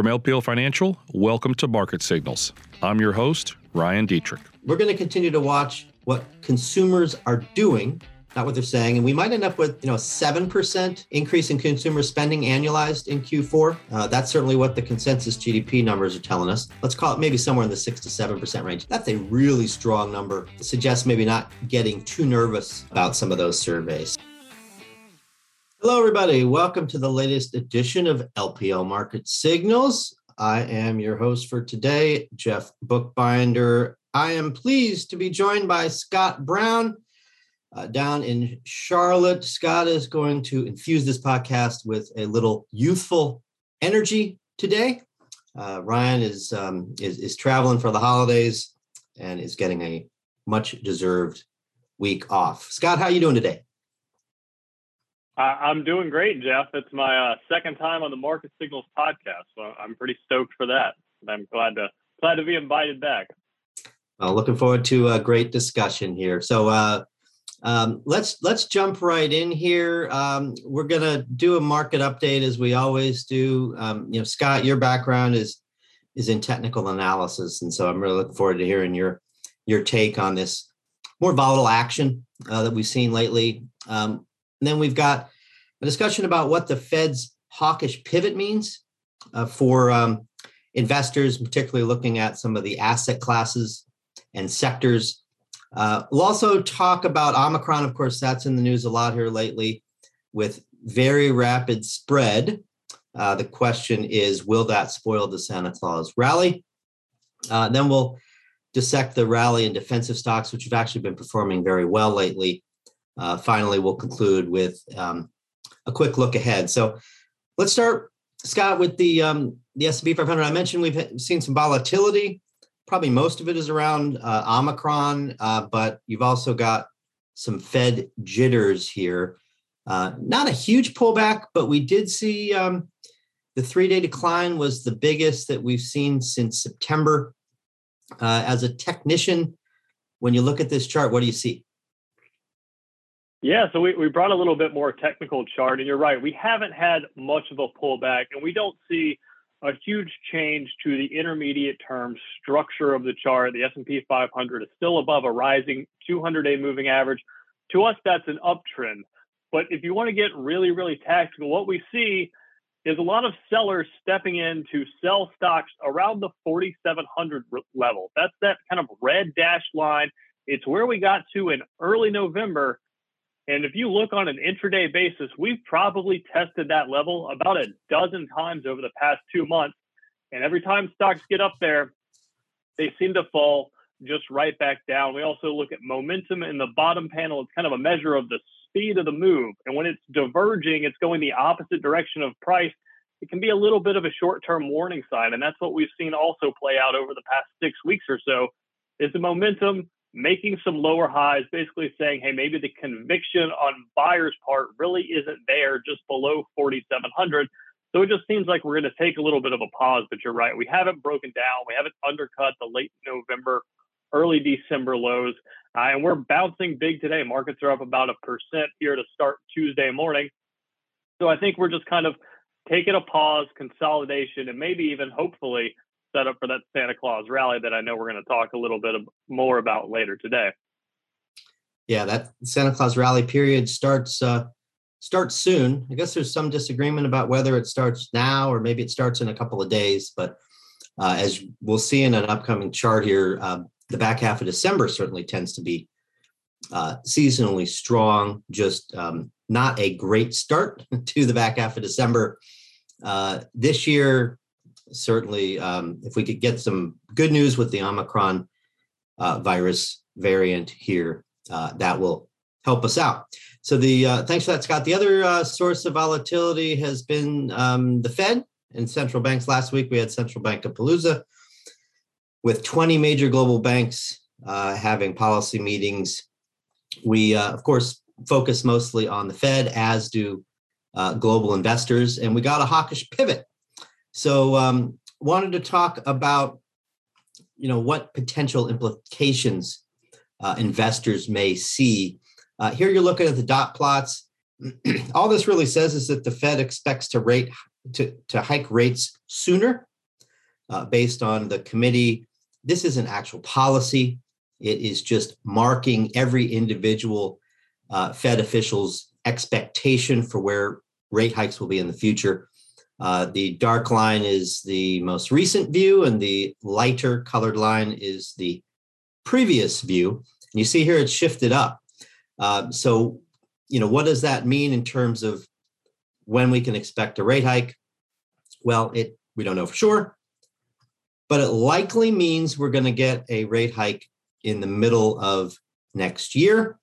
From LPL Financial, welcome to Market Signals. I'm your host, Ryan Detrick. We're going to continue to watch what consumers are doing, not what they're saying, and we might end up with you know a seven percent increase in consumer spending annualized in Q4. Uh, that's certainly what the consensus GDP numbers are telling us. Let's call it maybe somewhere in the six to seven percent range. That's a really strong number. It suggests maybe not getting too nervous about some of those surveys. Hello, everybody. Welcome to the latest edition of LPL Market Signals. I am your host for today, Jeff Buchbinder. I am pleased to be joined by Scott Brown uh, down in Charlotte. Scott is going to infuse this podcast with a little youthful energy today. Uh, Ryan is, um, is is traveling for the holidays and is getting a much deserved week off. Scott, how are you doing today? I'm doing great, Jeff. It's my uh, second time on the Market Signals podcast, so I'm pretty stoked for that. I'm glad to glad to be invited back. Well, looking forward to a great discussion here. So uh, um, let's let's jump right in here. Um, we're gonna do a market update as we always do. Um, you know, Scott, your background is is in technical analysis, and so I'm really looking forward to hearing your your take on this more volatile action uh, that we've seen lately. Um, and then we've got a discussion about what the Fed's hawkish pivot means uh, for um, investors, particularly looking at some of the asset classes and sectors. Uh, we'll also talk about Omicron. Of course, that's in the news a lot here lately with very rapid spread. Uh, the question is will that spoil the Santa Claus rally? Uh, then we'll dissect the rally in defensive stocks, which have actually been performing very well lately. Uh, finally, we'll conclude with um, a quick look ahead. So let's start, Scott, with the um, the S&P 500. I mentioned we've seen some volatility. Probably most of it is around uh, Omicron, uh, but you've also got some Fed jitters here. Uh, not a huge pullback, but we did see um, the three-day decline was the biggest that we've seen since September. Uh, as a technician, when you look at this chart, what do you see? Yeah, so we, we brought a little bit more technical chart, and you're right. We haven't had much of a pullback, and we don't see a huge change to the intermediate term structure of the chart. The S&P 500 is still above a rising 200-day moving average. To us, that's an uptrend. But if you want to get really, really tactical, what we see is a lot of sellers stepping in to sell stocks around the 4,700 level. That's that kind of red dashed line. It's where we got to in early November and if you look on an intraday basis, we've probably tested that level about a dozen times over the past two months. And every time stocks get up there, they seem to fall just right back down. We also look at momentum in the bottom panel. It's kind of a measure of the speed of the move. And when it's diverging, it's going the opposite direction of price. It can be a little bit of a short term warning sign. And that's what we've seen also play out over the past six weeks or so. Is the momentum making some lower highs, basically saying, hey, maybe the conviction on buyer's part really isn't there just below 4,700. So it just seems like we're going to take a little bit of a pause, but you're right. We haven't broken down. We haven't undercut the late November, early December lows. Uh, and we're bouncing big today. Markets are up about a percent here to start Tuesday morning. So I think we're just kind of taking a pause, consolidation, and maybe even hopefully set up for that Santa Claus rally that I know we're going to talk a little bit more about later today. Yeah, that Santa Claus rally period starts uh, starts soon. I guess there's some disagreement about whether it starts now or maybe it starts in a couple of days. But uh, as we'll see in an upcoming chart here, uh, the back half of December certainly tends to be uh, seasonally strong. Just um, not a great start to the back half of December. Uh, this year, certainly um, if we could get some good news with the Omicron uh, virus variant here, uh, that will help us out. So the uh, thanks for that, Scott. The other uh, source of volatility has been um, the Fed and central banks. Last week we had central bank of Palooza with 20 major global banks uh, having policy meetings. We uh, of course focus mostly on the Fed, as do global investors, and we got a hawkish pivot so um, wanted to talk about, you know, what potential implications uh, investors may see. Uh, here you're looking at the dot plots. All this really says is that the Fed expects to rate to, to hike rates sooner uh, based on the committee. This isn't actual policy. It is just marking every individual uh, Fed official's expectation for where rate hikes will be in the future. Uh, the dark line is the most recent view, and the lighter colored line is the previous view. And you see here it's shifted up. Uh, so, you know, what does that mean in terms of when we can expect a rate hike? Well, it we don't know for sure, but it likely means we're going to get a rate hike in the middle of next year.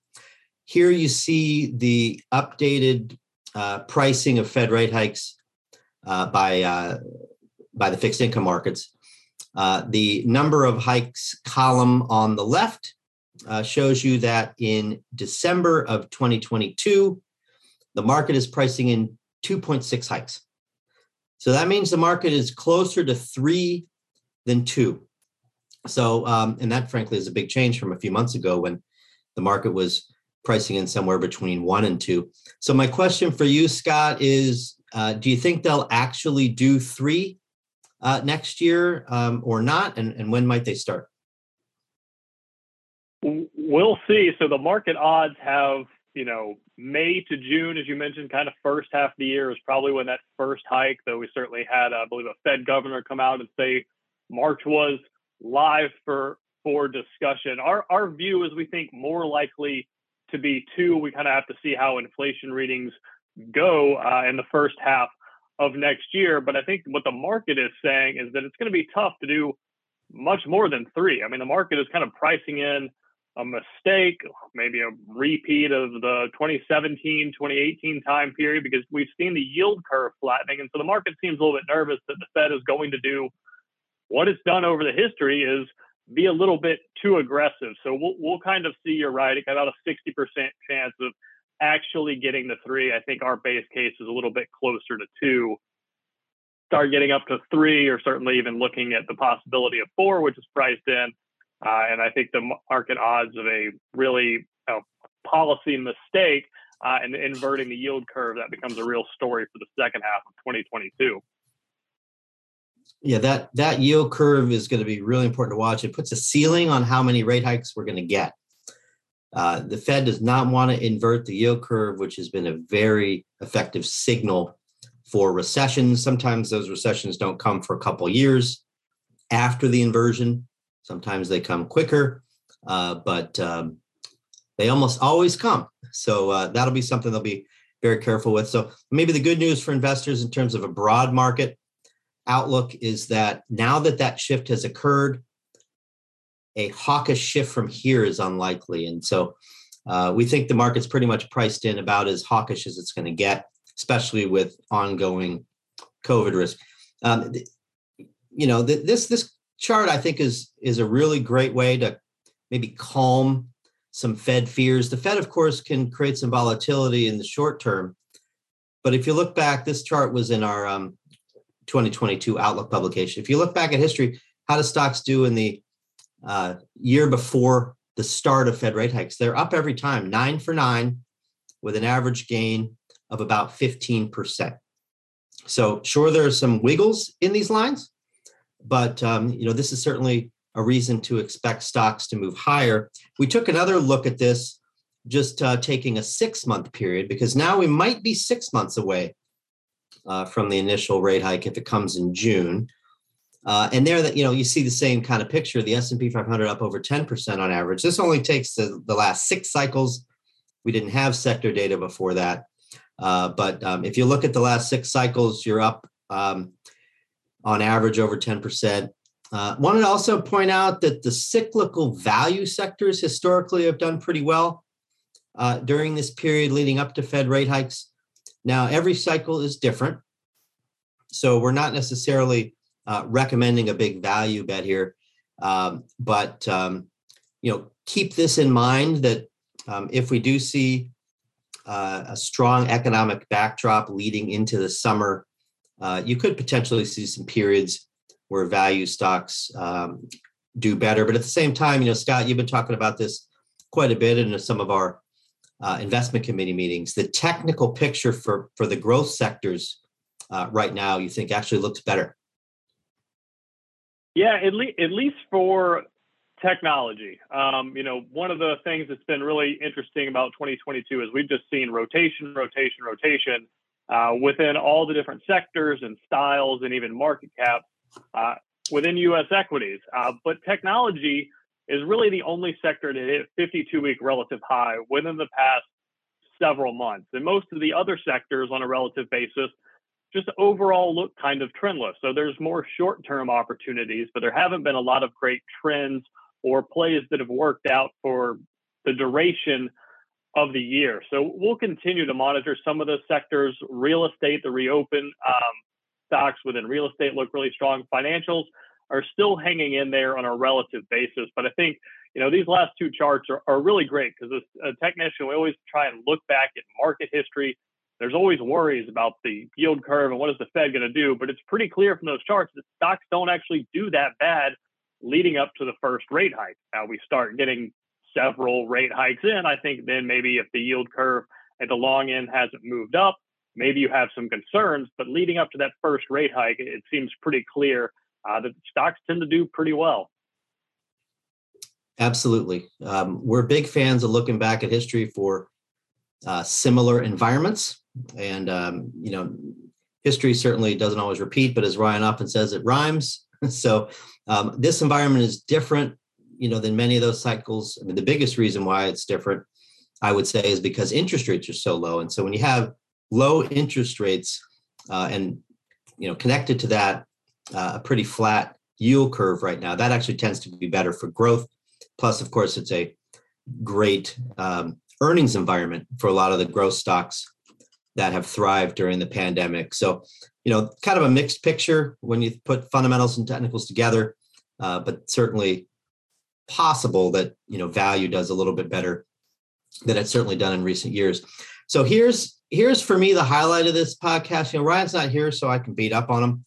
Here you see the updated uh, pricing of Fed rate hikes by uh, by the fixed income markets. Uh, the number of hikes column on the left uh, shows you that in December of 2022, the market is pricing in 2.6 hikes. So that means the market is closer to three than two. So, um, and that frankly is a big change from a few months ago when the market was pricing in somewhere between one and two. So, my question for you, Scott, is uh, do you think they'll actually do three uh, next year um, or not? And, and when might they start? We'll see. So, the market odds have, you know, May to June, as you mentioned, kind of first half of the year is probably when that first hike, though we certainly had, I believe, a Fed governor come out and say March was live for for discussion. Our our view is we think more likely to be two. We kind of have to see how inflation readings go uh, in the first half of next year. But I think what the market is saying is that it's going to be tough to do much more than three. I mean, the market is kind of pricing in a mistake, maybe a repeat of the 2017, 2018 time period, because we've seen the yield curve flattening. And so the market seems a little bit nervous that the Fed is going to do what it's done over the history is be a little bit too aggressive. So we'll, we'll kind of see you're right. About a 60% chance of actually getting the three. I think our base case is a little bit closer to two. Start getting up to three, or certainly even looking at the possibility of four, which is priced in. Uh, and I think the market odds of a really policy mistake uh, and inverting the yield curve that becomes a real story for the second half of 2022 yeah, that that yield curve is going to be really important to watch. It puts a ceiling on how many rate hikes we're going to get. Uh, the Fed does not want to invert the yield curve, which has been a very effective signal for recessions. Sometimes those recessions don't come for a couple years after the inversion. Sometimes they come quicker, uh, but um, they almost always come. So uh, that'll be something they'll be very careful with. So maybe the good news for investors in terms of a broad market outlook is that now that that shift has occurred, a hawkish shift from here is unlikely. And so uh, we think the market's pretty much priced in about as hawkish as it's going to get, especially with ongoing COVID risk. Um, you know, th- this this chart I think is is a really great way to maybe calm some Fed fears. The Fed, of course, can create some volatility in the short term, but if you look back, this chart was in our um, 2022 Outlook publication. If you look back at history, how do stocks do in the uh, year before the start of Fed rate hikes? They're up every time, nine for nine, with an average gain of about 15%. So, sure, there are some wiggles in these lines, but um, you know this is certainly a reason to expect stocks to move higher. We took another look at this, just uh, taking a six-month period, because now we might be six months away uh, from the initial rate hike if it comes in June. Uh, and there, that you know, you see the same kind of picture. The S and P 500 up over 10% on average. This only takes the, the last six cycles. We didn't have sector data before that, uh, but um, if you look at the last six cycles, you're up um, on average over 10%. Uh, wanted to also point out that the cyclical value sectors historically have done pretty well uh, during this period leading up to Fed rate hikes. Now, every cycle is different. So we're not necessarily uh, recommending a big value bet here. Um, but, um, you know, keep this in mind that um, if we do see uh, a strong economic backdrop leading into the summer, uh, you could potentially see some periods where value stocks um, do better. But at the same time, you know, Scott, you've been talking about this quite a bit in some of our uh, investment committee meetings, the technical picture for, for the growth sectors uh, right now, you think actually looks better? Yeah, at, at least for technology. Um, you know, one of the things that's been really interesting about 2022 is we've just seen rotation, rotation, rotation uh, within all the different sectors and styles and even market cap uh, within U.S. equities. Uh, but technology is really the only sector to hit 52 week relative high within the past several months. And most of the other sectors on a relative basis just overall look kind of trendless. So there's more short term opportunities, but there haven't been a lot of great trends or plays that have worked out for the duration of the year. So we'll continue to monitor some of the sectors. Real estate, the reopen um, stocks within real estate look really strong. Financials are still hanging in there on a relative basis. But I think, you know, these last two charts are, are really great because as a technician, we always try and look back at market history. There's always worries about the yield curve and what is the Fed going to do. But it's pretty clear from those charts that stocks don't actually do that bad leading up to the first rate hike. Now we start getting several rate hikes in. I think then maybe if the yield curve at the long end hasn't moved up, maybe you have some concerns. But leading up to that first rate hike, it seems pretty clear uh, that stocks tend to do pretty well. Absolutely. Um, we're big fans of looking back at history for uh, similar environments. And, um, you know, history certainly doesn't always repeat, but as Ryan often says, it rhymes. so um, this environment is different, you know, than many of those cycles. I mean, the biggest reason why it's different, I would say, is because interest rates are so low. And so when you have low interest rates uh, and, you know, connected to that, uh, a pretty flat yield curve right now, that actually tends to be better for growth. Plus, of course, it's a great um, earnings environment for a lot of the growth stocks that have thrived during the pandemic. So, you know, kind of a mixed picture when you put fundamentals and technicals together, uh, but certainly possible that you know value does a little bit better than it's certainly done in recent years. So here's here's for me the highlight of this podcast. You know, Ryan's not here, so I can beat up on him.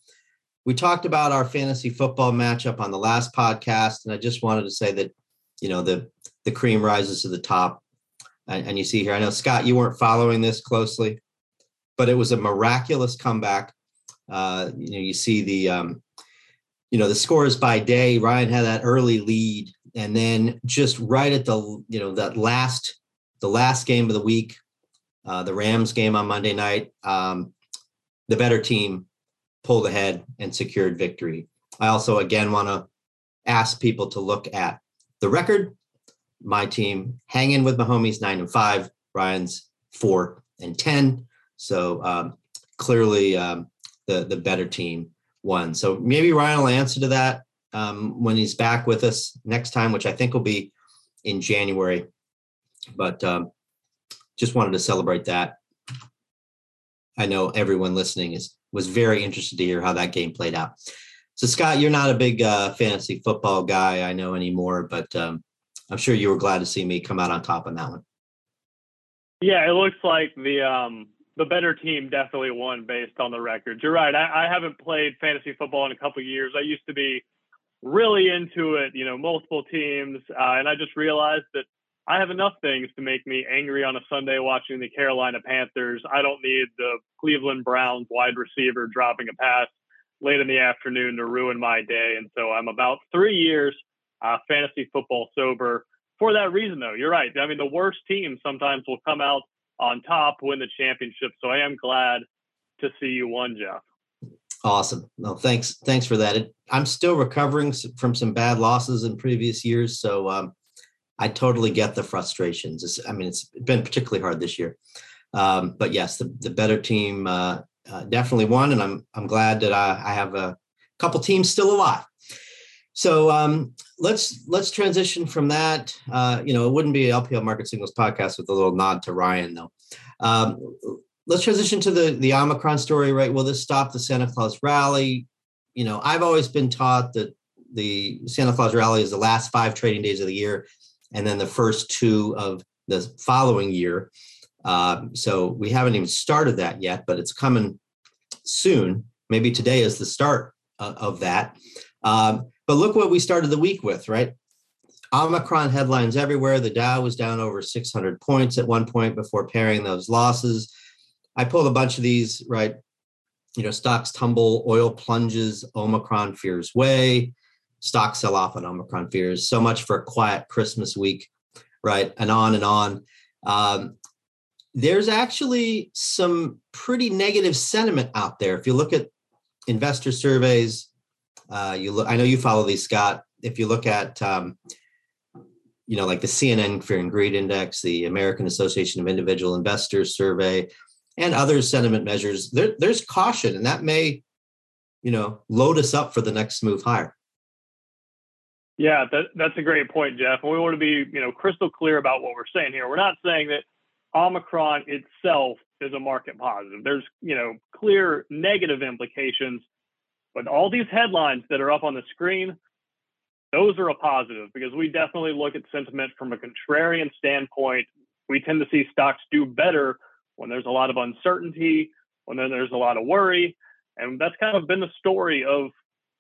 We talked about our fantasy football matchup on the last podcast, and I just wanted to say that you know the the cream rises to the top. And, you see here, I know Scott, you weren't following this closely, but it was a miraculous comeback uh, you know, you see the, um, you know, the scores by day. Ryan had that early lead, and then just right at the, you know, that last, the last game of the week, uh, the Rams game on Monday night, um, the better team pulled ahead and secured victory. I also again want to ask people to look at the record. My team hanging with Mahomes nine and five, Ryan's four and ten. So um, clearly, um, the the better team won. So maybe Ryan will answer to that um, when he's back with us next time, which I think will be in January. But um, just wanted to celebrate that. I know everyone listening is was very interested to hear how that game played out. So Scott, you're not a big uh, fantasy football guy, I know anymore, but um, I'm sure you were glad to see me come out on top on that one. Yeah, it looks like the um, the better team definitely won based on the records. You're right. I, I haven't played fantasy football in a couple years. I used to be really into it, you know, multiple teams, uh, and I just realized that I have enough things to make me angry on a Sunday watching the Carolina Panthers. I don't need the Cleveland Browns wide receiver dropping a pass late in the afternoon to ruin my day. And so I'm about three years uh, fantasy football sober. For that reason, though, you're right. I mean, the worst team sometimes will come out on top, win the championship. So I am glad to see you won, Jeff. Awesome. No, thanks. Thanks for that. It, I'm still recovering from some bad losses in previous years, so um, I totally get the frustrations. It's, I mean, it's been particularly hard this year. Um, but yes, the, the better team uh, uh, definitely won, and I'm I'm glad that I, I have a couple teams still alive. So um, let's let's transition from that. Uh, you know, it wouldn't be an LPL Market Signals podcast with a little nod to Ryan, though. Um, let's transition to the the Omicron story. Right? Will this stop the Santa Claus rally? You know, I've always been taught that the Santa Claus rally is the last five trading days of the year, and then the first two of the following year. Uh, so we haven't even started that yet, but it's coming soon. Maybe today is the start uh, of that. Um, but look what we started the week with, right? Omicron headlines everywhere. The Dow was down over 600 points at one point before paring those losses. I pulled a bunch of these, right? You know, stocks tumble, oil plunges, Omicron fears weigh. stocks sell off on Omicron fears. So much for a quiet Christmas week, right? And on and on. Um, there's actually some pretty negative sentiment out there. If you look at investor surveys, uh, you look. I know you follow these, Scott. If you look at, um, you know, like the CNN Fear and Greed Index, the American Association of Individual Investors survey, and other sentiment measures, there, there's caution, and that may, you know, load us up for the next move higher. Yeah, that, that's a great point, Jeff. And we want to be, you know, crystal clear about what we're saying here. We're not saying that Omicron itself is a market positive. There's, you know, clear negative implications, but all these headlines that are up on the screen, those are a positive because we definitely look at sentiment from a contrarian standpoint. We tend to see stocks do better when there's a lot of uncertainty, when there's a lot of worry. And that's kind of been the story of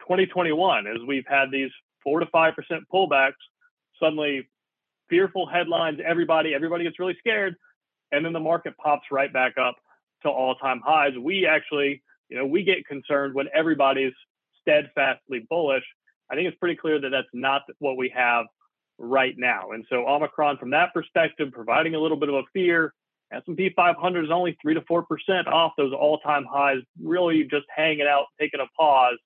2021 as we've had these four to five percent pullbacks. Suddenly, fearful headlines. Everybody, everybody gets really scared, and then the market pops right back up to all-time highs. We actually, you know, we get concerned when everybody's steadfastly bullish. I think it's pretty clear that that's not what we have right now. And so Omicron, from that perspective, providing a little bit of a fear. S&P 500 is only three to four percent off those all-time highs, really just hanging out, taking a pause.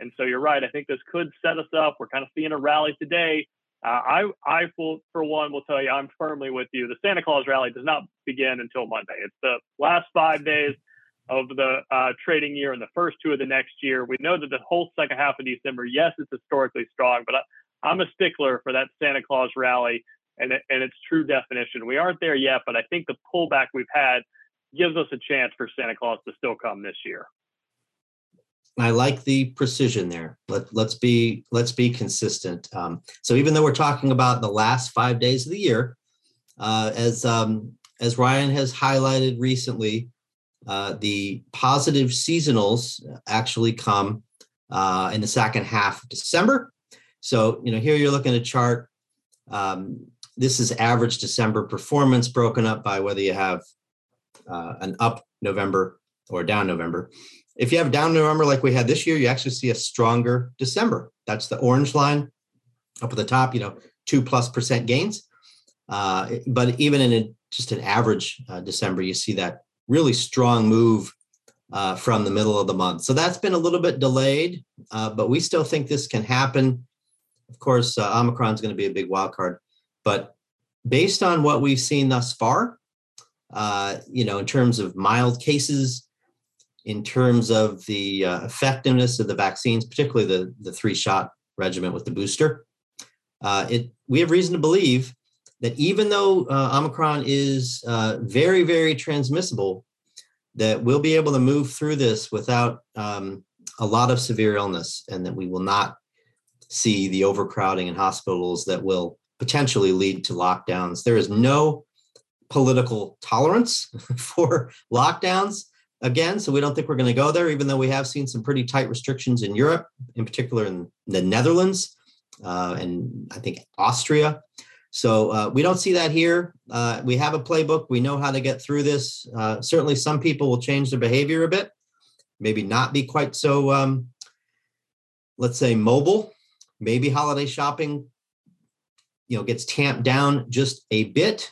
And so you're right. I think this could set us up. We're kind of seeing a rally today. Uh, I, I for one, will tell you I'm firmly with you. The Santa Claus rally does not begin until Monday. It's the last five days of the uh, trading year and the first two of the next year. We know that the whole second half of December, yes, it's historically strong, but I, I'm a stickler for that Santa Claus rally and, and its true definition. We aren't there yet, but I think the pullback we've had gives us a chance for Santa Claus to still come this year. I like the precision there. Let, let's be let's be consistent. Um, so even though we're talking about the last five days of the year, uh, as um, as Ryan has highlighted recently, uh, the positive seasonals actually come uh, in the second half of December. So you know here you're looking at a chart. Um, this is average December performance broken up by whether you have uh, an up November or down November. If you have down November like we had this year, you actually see a stronger December. That's the orange line up at the top, you know, two plus percent gains. Uh, but even in a, just an average uh, December, you see that really strong move uh, from the middle of the month. So that's been a little bit delayed, uh, but we still think this can happen. Of course, uh, Omicron is going to be a big wild card, but based on what we've seen thus far, uh, you know, in terms of mild cases, in terms of the uh, effectiveness of the vaccines, particularly the, the three shot regimen with the booster. Uh, it, we have reason to believe that even though uh, Omicron is uh, very, very transmissible, that we'll be able to move through this without um, a lot of severe illness and that we will not see the overcrowding in hospitals that will potentially lead to lockdowns. There is no political tolerance for lockdowns again. So we don't think we're going to go there, even though we have seen some pretty tight restrictions in Europe, in particular in the Netherlands uh, and I think Austria. So uh, we don't see that here. Uh, we have a playbook. We know how to get through this. Uh, certainly, some people will change their behavior a bit, maybe not be quite so, um, let's say, mobile. Maybe holiday shopping, you know, gets tamped down just a bit.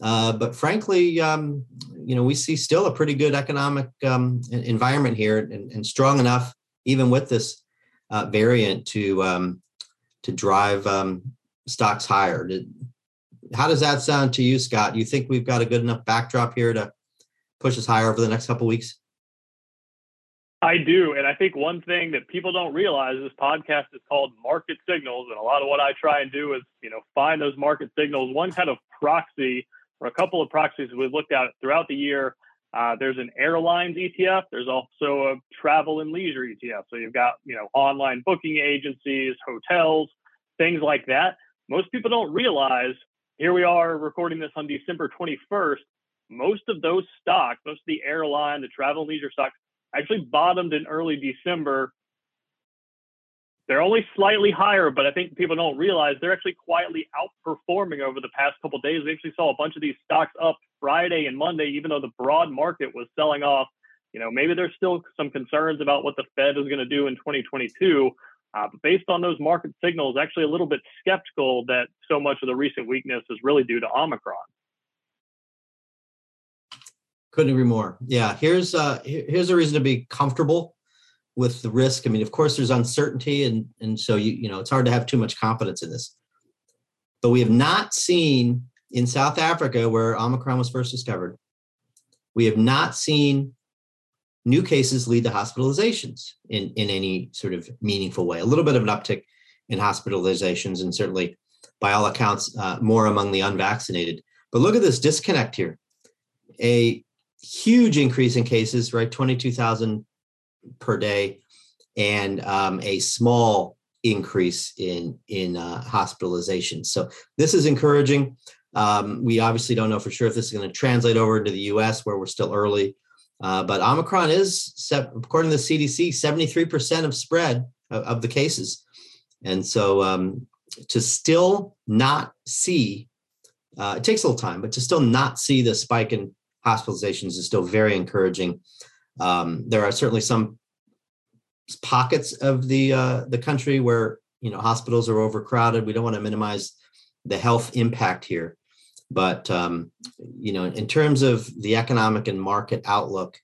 Uh, but frankly, um, you know, we see still a pretty good economic um, environment here and, and, strong enough, even with this uh, variant, to um, to drive um, stocks higher. Did, how does that sound to you, Scott? Do you think we've got a good enough backdrop here to push us higher over the next couple weeks? I do. And I think one thing that people don't realize this podcast is called market signals. And a lot of what I try and do is, you know, find those market signals, one kind of proxy or a couple of proxies we've looked at throughout the year. Uh, there's an airlines ETF. There's also a travel and leisure ETF. So you've got you know online booking agencies, hotels, things like that. Most people don't realize. Here we are recording this on December 21st. Most of those stocks, most of the airline, the travel and leisure stocks, actually bottomed in early December they're only slightly higher, but I think people don't realize they're actually quietly outperforming over the past couple days. We actually saw a bunch of these stocks up Friday and Monday, even though the broad market was selling off. You know, maybe there's still some concerns about what the Fed is going to do in 2022. Uh, but based on those market signals, actually a little bit skeptical that so much of the recent weakness is really due to Omicron. Couldn't agree more. Yeah, here's uh, here's a reason to be comfortable with the risk. I mean, of course, there's uncertainty, and and so you you know it's hard to have too much confidence in this. But we have not seen in South Africa, where Omicron was first discovered, we have not seen new cases lead to hospitalizations in, in any sort of meaningful way. A little bit of an uptick in hospitalizations, and certainly, by all accounts, uh, more among the unvaccinated. But look at this disconnect here. A huge increase in cases, right? 22,000 per day, and um, a small increase in in uh, hospitalizations. So this is encouraging. Um, we obviously don't know for sure if this is going to translate over into the U.S., where we're still early. Uh, but Omicron is, according to the CDC, 73% of spread of, of the cases. And so um, to still not see, uh, it takes a little time, but to still not see the spike in hospitalizations is still very encouraging. Um, there are certainly some pockets of the uh, the country where you know hospitals are overcrowded. We don't want to minimize the health impact here, but um, you know, in terms of the economic and market outlook,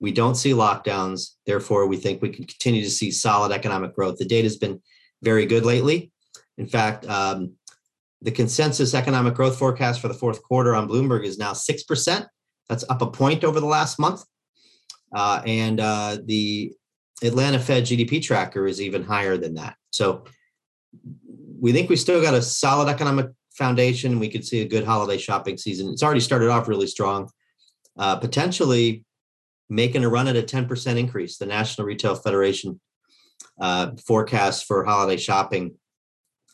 we don't see lockdowns. Therefore, we think we can continue to see solid economic growth. The data has been very good lately. In fact, um, the consensus economic growth forecast for the fourth quarter on Bloomberg is now 6%. That's up a point over the last month. Uh, and uh, the Atlanta Fed GDP tracker is even higher than that. So we think we still got a solid economic foundation. We could see a good holiday shopping season. It's already started off really strong, uh, potentially making a run at a 10% increase. The National Retail Federation uh, forecast for holiday shopping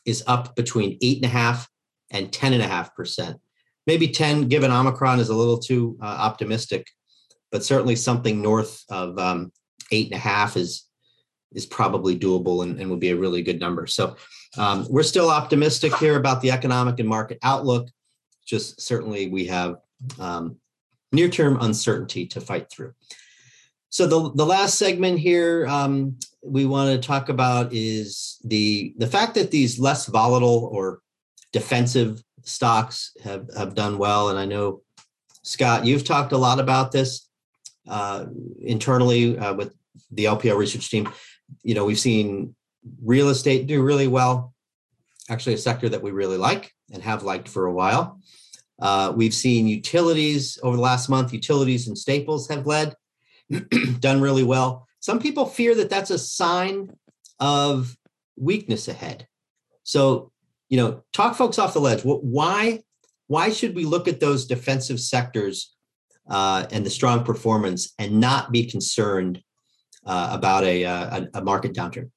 is up between eight and a half and 10 and a half percent. Maybe 10, given Omicron, is a little too uh, optimistic, but certainly something north of um, eight and a half is is probably doable and, and would be a really good number. So um, we're still optimistic here about the economic and market outlook. Just certainly we have um, near term uncertainty to fight through. So the, the last segment here um, we want to talk about is the the fact that these less volatile or defensive stocks have have done well. And I know Scott, you've talked a lot about this uh, internally uh, with the LPL research team. You know, we've seen real estate do really well, actually, a sector that we really like and have liked for a while. Uh, we've seen utilities over the last month, utilities and staples have led, done really well. Some people fear that that's a sign of weakness ahead. So, you know, talk folks off the ledge. Why, why should we look at those defensive sectors uh, and the strong performance and not be concerned uh, about a, uh, a, a market downturn?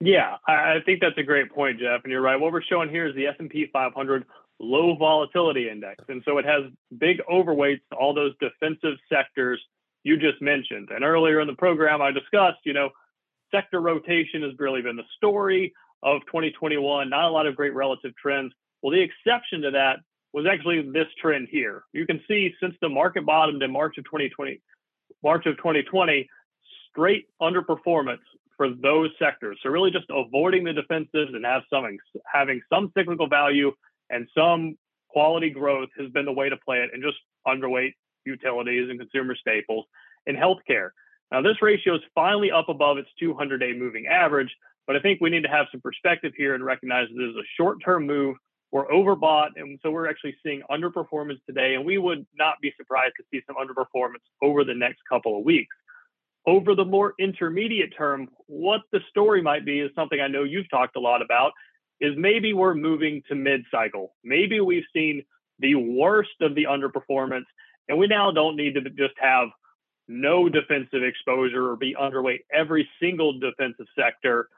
Yeah, I think that's a great point, Jeff. And you're right. What we're showing here is the S&P 500 low volatility index, and so it has big overweights to all those defensive sectors you just mentioned. And earlier in the program, I discussed, you know, sector rotation has really been the story of 2021. Not a lot of great relative trends. Well, the exception to that was actually this trend here. You can see since the market bottomed in March of 2020, March of 2020, straight underperformance for those sectors. So really just avoiding the defensives and have some having some cyclical value and some quality growth has been the way to play it and just underweight utilities and consumer staples and healthcare. Now this ratio is finally up above its 200-day moving average, but I think we need to have some perspective here and recognize this is a short-term move. We're overbought, and so we're actually seeing underperformance today, and we would not be surprised to see some underperformance over the next couple of weeks over the more intermediate term, what the story might be is something I know you've talked a lot about. Is maybe we're moving to mid cycle. Maybe we've seen the worst of the underperformance, and we now don't need to just have no defensive exposure or be underweight every single defensive sector.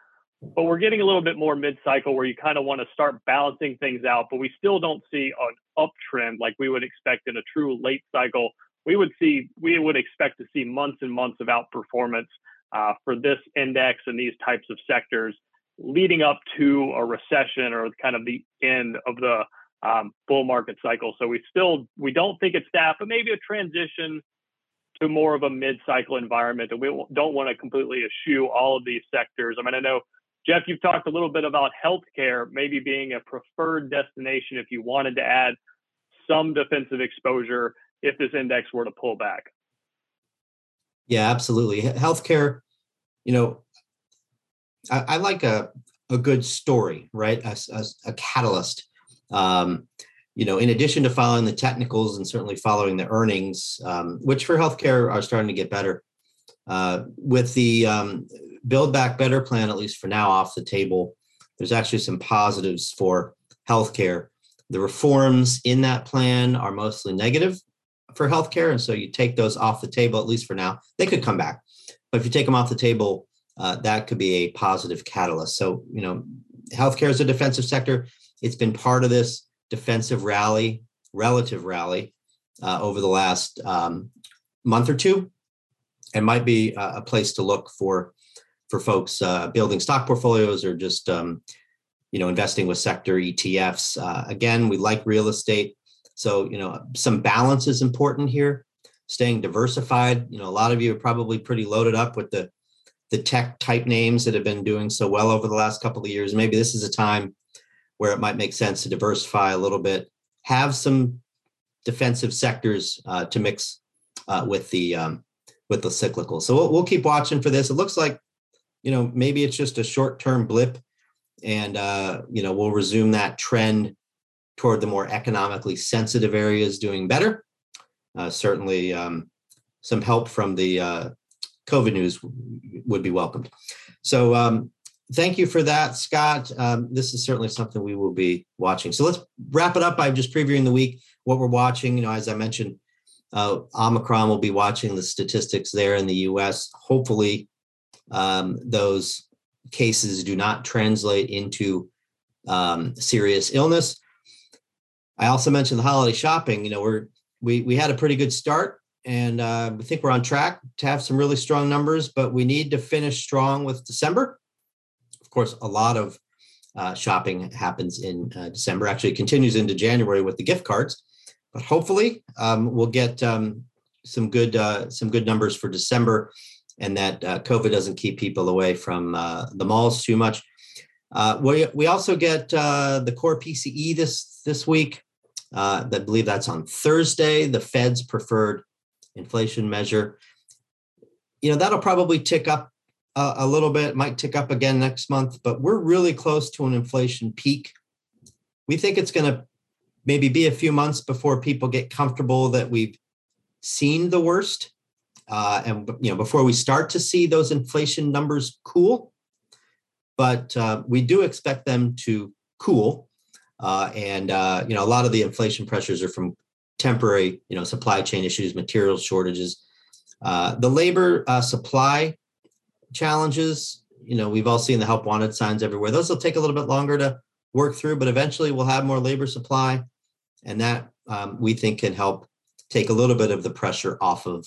But we're getting a little bit more mid cycle where you kind of want to start balancing things out, but we still don't see an uptrend like we would expect in a true late cycle we would see we would expect to see months and months of outperformance uh, for this index and these types of sectors leading up to a recession or kind of the end of the um, bull market cycle. So we still we don't think it's that, but maybe a transition to more of a mid-cycle environment, and we don't want to completely eschew all of these sectors. I mean, I know Jeff, you've talked a little bit about healthcare maybe being a preferred destination if you wanted to add some defensive exposure if this index were to pull back. Yeah, absolutely. Healthcare, you know, I, I like a a good story, right? As, as a catalyst. Um, you know, in addition to following the technicals and certainly following the earnings, um, which for healthcare are starting to get better, uh, with the um, Build Back Better plan, at least for now, off the table, there's actually some positives for healthcare. The reforms in that plan are mostly negative for healthcare. And so you take those off the table, at least for now. They could come back. But if you take them off the table, uh, that could be a positive catalyst. So, you know, healthcare is a defensive sector. It's been part of this defensive rally, relative rally uh, over the last um, month or two, and might be a, a place to look for for folks uh, building stock portfolios or just um, you know investing with sector ETFs. Uh, again, we like real estate, so you know some balance is important here. Staying diversified. You know, a lot of you are probably pretty loaded up with the the tech type names that have been doing so well over the last couple of years. Maybe this is a time where it might make sense to diversify a little bit, have some defensive sectors uh, to mix uh, with the um, with the cyclical. So we'll, we'll keep watching for this. It looks like you know, maybe it's just a short term blip and, uh, you know, we'll resume that trend toward the more economically sensitive areas doing better. Uh, certainly, um, some help from the uh, COVID news would be welcomed. So, um, thank you for that, Scott. Um, this is certainly something we will be watching. So, let's wrap it up by just previewing the week, what we're watching. You know, as I mentioned, uh, Omicron will be watching the statistics there in the US. Hopefully, um, those cases do not translate into um, serious illness. I also mentioned the holiday shopping. You know, we're we we had a pretty good start, and uh, we think we're on track to have some really strong numbers. But we need to finish strong with December. Of course, a lot of uh, shopping happens in uh, December. Actually, continues into January with the gift cards. But hopefully, um, we'll get um, some good uh, some good numbers for December and that uh, COVID doesn't keep people away from uh, the malls too much. Uh, we, we also get uh, the core PCE this this week. Uh, I believe that's on Thursday. The Fed's preferred inflation measure. You know that'll probably tick up a, a little bit. Might tick up again next month, but we're really close to an inflation peak. We think it's going to maybe be a few months before people get comfortable that we've seen the worst uh, and you know before we start to see those inflation numbers cool, but uh, we do expect them to cool. Uh, and uh, you know a lot of the inflation pressures are from temporary you know supply chain issues, material shortages, uh, the labor uh, supply challenges. You know we've all seen the help wanted signs everywhere. Those will take a little bit longer to work through, but eventually we'll have more labor supply, and that um, we think can help take a little bit of the pressure off of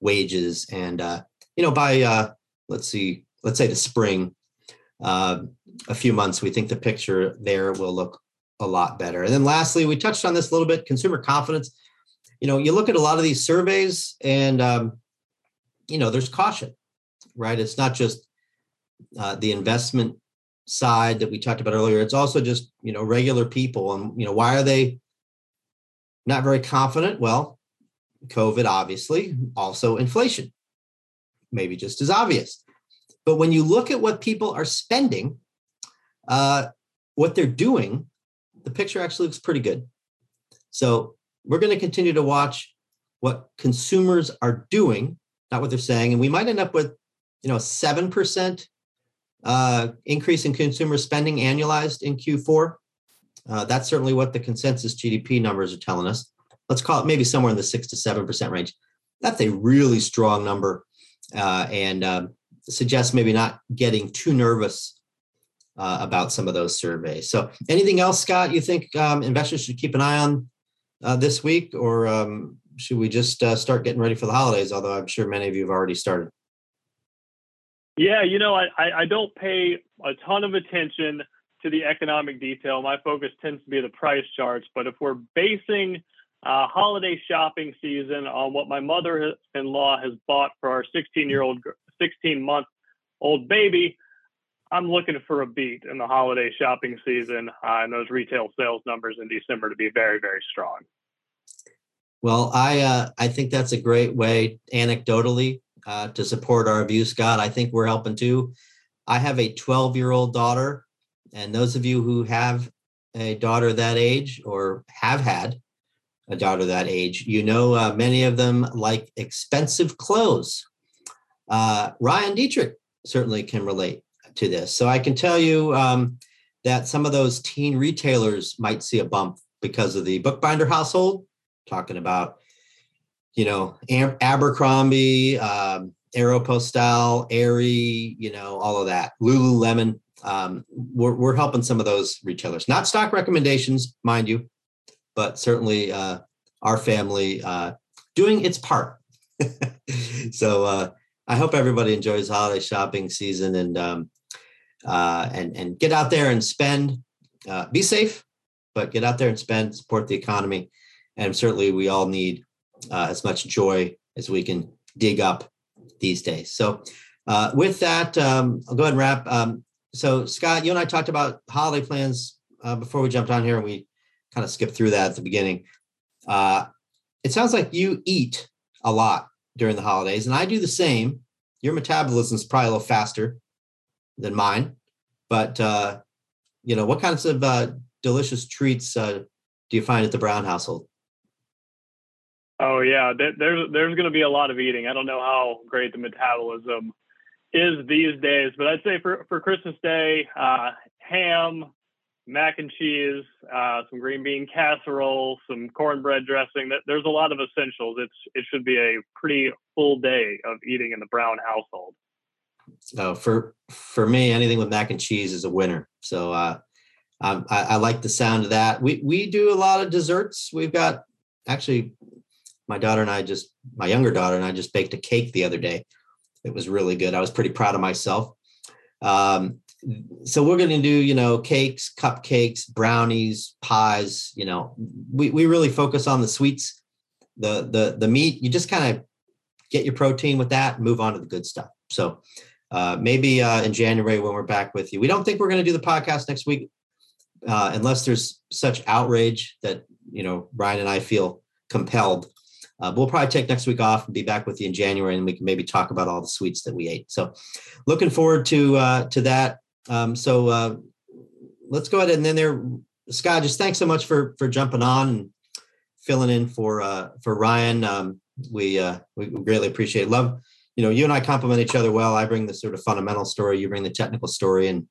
wages. And, uh, you know, by, uh, let's see, let's say the spring, uh, a few months, we think the picture there will look a lot better. And then lastly, we touched on this a little bit consumer confidence. You know, you look at a lot of these surveys and, um, you know, there's caution, right? It's not just uh, the investment side that we talked about earlier. It's also just, you know, regular people. And, you know, why are they not very confident? Well, COVID, obviously, also inflation, maybe just as obvious. But when you look at what people are spending, uh, what they're doing, the picture actually looks pretty good. So we're going to continue to watch what consumers are doing, not what they're saying, and we might end up with, you know, seven percent uh, increase in consumer spending annualized in Q4. Uh, that's certainly what the consensus GDP numbers are telling us let's call it maybe somewhere in the six to seven percent range. That's a really strong number, uh, and uh, suggests maybe not getting too nervous uh, about some of those surveys. So, anything else, Scott? You think um, investors should keep an eye on uh, this week, or um, should we just uh, start getting ready for the holidays? Although I'm sure many of you have already started. Yeah, you know, I, I don't pay a ton of attention to the economic detail. My focus tends to be the price charts. But if we're basing uh, holiday shopping season on what my mother-in-law has bought for our 16-year-old, 16-month-old baby. I'm looking for a beat in the holiday shopping season uh, and those retail sales numbers in December to be very, very strong. Well, I uh, I think that's a great way, anecdotally, uh, to support our view, Scott. I think we're helping too. I have a 12 year old daughter, and those of you who have a daughter that age or have had a daughter that age, you know uh, many of them like expensive clothes. Uh, Ryan Detrick certainly can relate to this. So I can tell you um, that some of those teen retailers might see a bump because of the Buchbinder household talking about, you know, Abercrombie, um, Aeropostale, Aerie, you know, all of that. Lululemon. Um, we're, we're helping some of those retailers. Not stock recommendations, mind you, but certainly uh, our family uh, doing its part. so uh, I hope everybody enjoys holiday shopping season and um, uh, and and get out there and spend. Uh, be safe, but get out there and spend. Support the economy and certainly we all need uh, as much joy as we can dig up these days. So, uh, with that, um, I'll go ahead and wrap. Um, so, Scott, you and I talked about holiday plans uh, before we jumped on here, and we kind of skipped through that at the beginning. Uh, it sounds like you eat a lot during the holidays, and I do the same. Your metabolism is probably a little faster than mine, but uh, you know, what kinds of uh, delicious treats uh, do you find at the Brown household? Oh yeah, there's there's going to be a lot of eating. I don't know how great the metabolism is these days, but I'd say for for Christmas Day, uh, ham, mac and cheese, uh, some green bean casserole, some cornbread dressing. There's a lot of essentials. It's it should be a pretty full day of eating in the Brown household. So for for me, anything with mac and cheese is a winner. So uh, I, I like the sound of that. We we do a lot of desserts. We've got actually my daughter and I just, my younger daughter and I just baked a cake the other day. It was really good. I was pretty proud of myself. Um, so we're going to do, you know, cakes, cupcakes, brownies, pies. You know, we we really focus on the sweets, the the the meat. You just kind of get your protein with that, move on to the good stuff. So uh, maybe uh, in January when we're back with you, we don't think we're going to do the podcast next week uh, unless there's such outrage that you know Ryan and I feel compelled uh, we'll probably take next week off and be back with you in January, and we can maybe talk about all the sweets that we ate. So, looking forward to uh, to that. Um, so uh, let's go ahead and then there, Scott. Just thanks so much for for jumping on and filling in for uh, for Ryan. Um, we uh, we greatly appreciate it. love. You know, you and I complement each other well. I bring the sort of fundamental story, you bring the technical story, and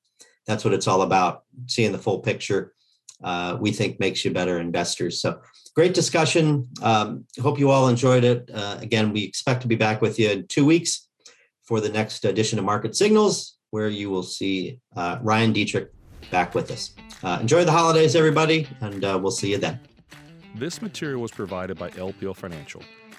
that's what it's all about. Seeing the full picture, uh, we think makes you better investors. So great discussion. Um, hope you all enjoyed it. Uh, again, we expect to be back with you in two weeks for the next edition of Market Signals, where you will see uh, Ryan Detrick back with us. Uh, enjoy the holidays, everybody, and uh, we'll see you then. This material was provided by LPL Financial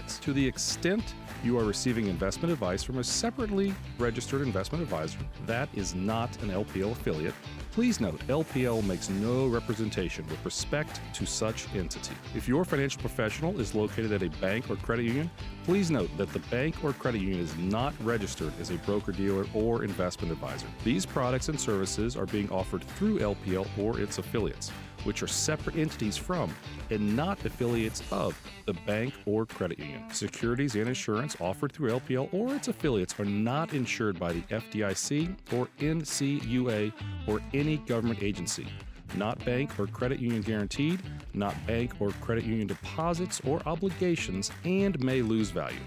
affiliates. To the extent you are receiving investment advice from a separately registered investment advisor that is not an LPL affiliate, please note LPL makes no representation with respect to such entity. If your financial professional is located at a bank or credit union, please note that the bank or credit union is not registered as a broker dealer or investment advisor. These products and services are being offered through LPL or its affiliates. which are separate entities from and not affiliates of the bank or credit union. Securities and insurance offered through LPL or its affiliates are not insured by the FDIC or NCUA or any government agency. Not bank or credit union guaranteed, not bank or credit union deposits or obligations, and may lose value.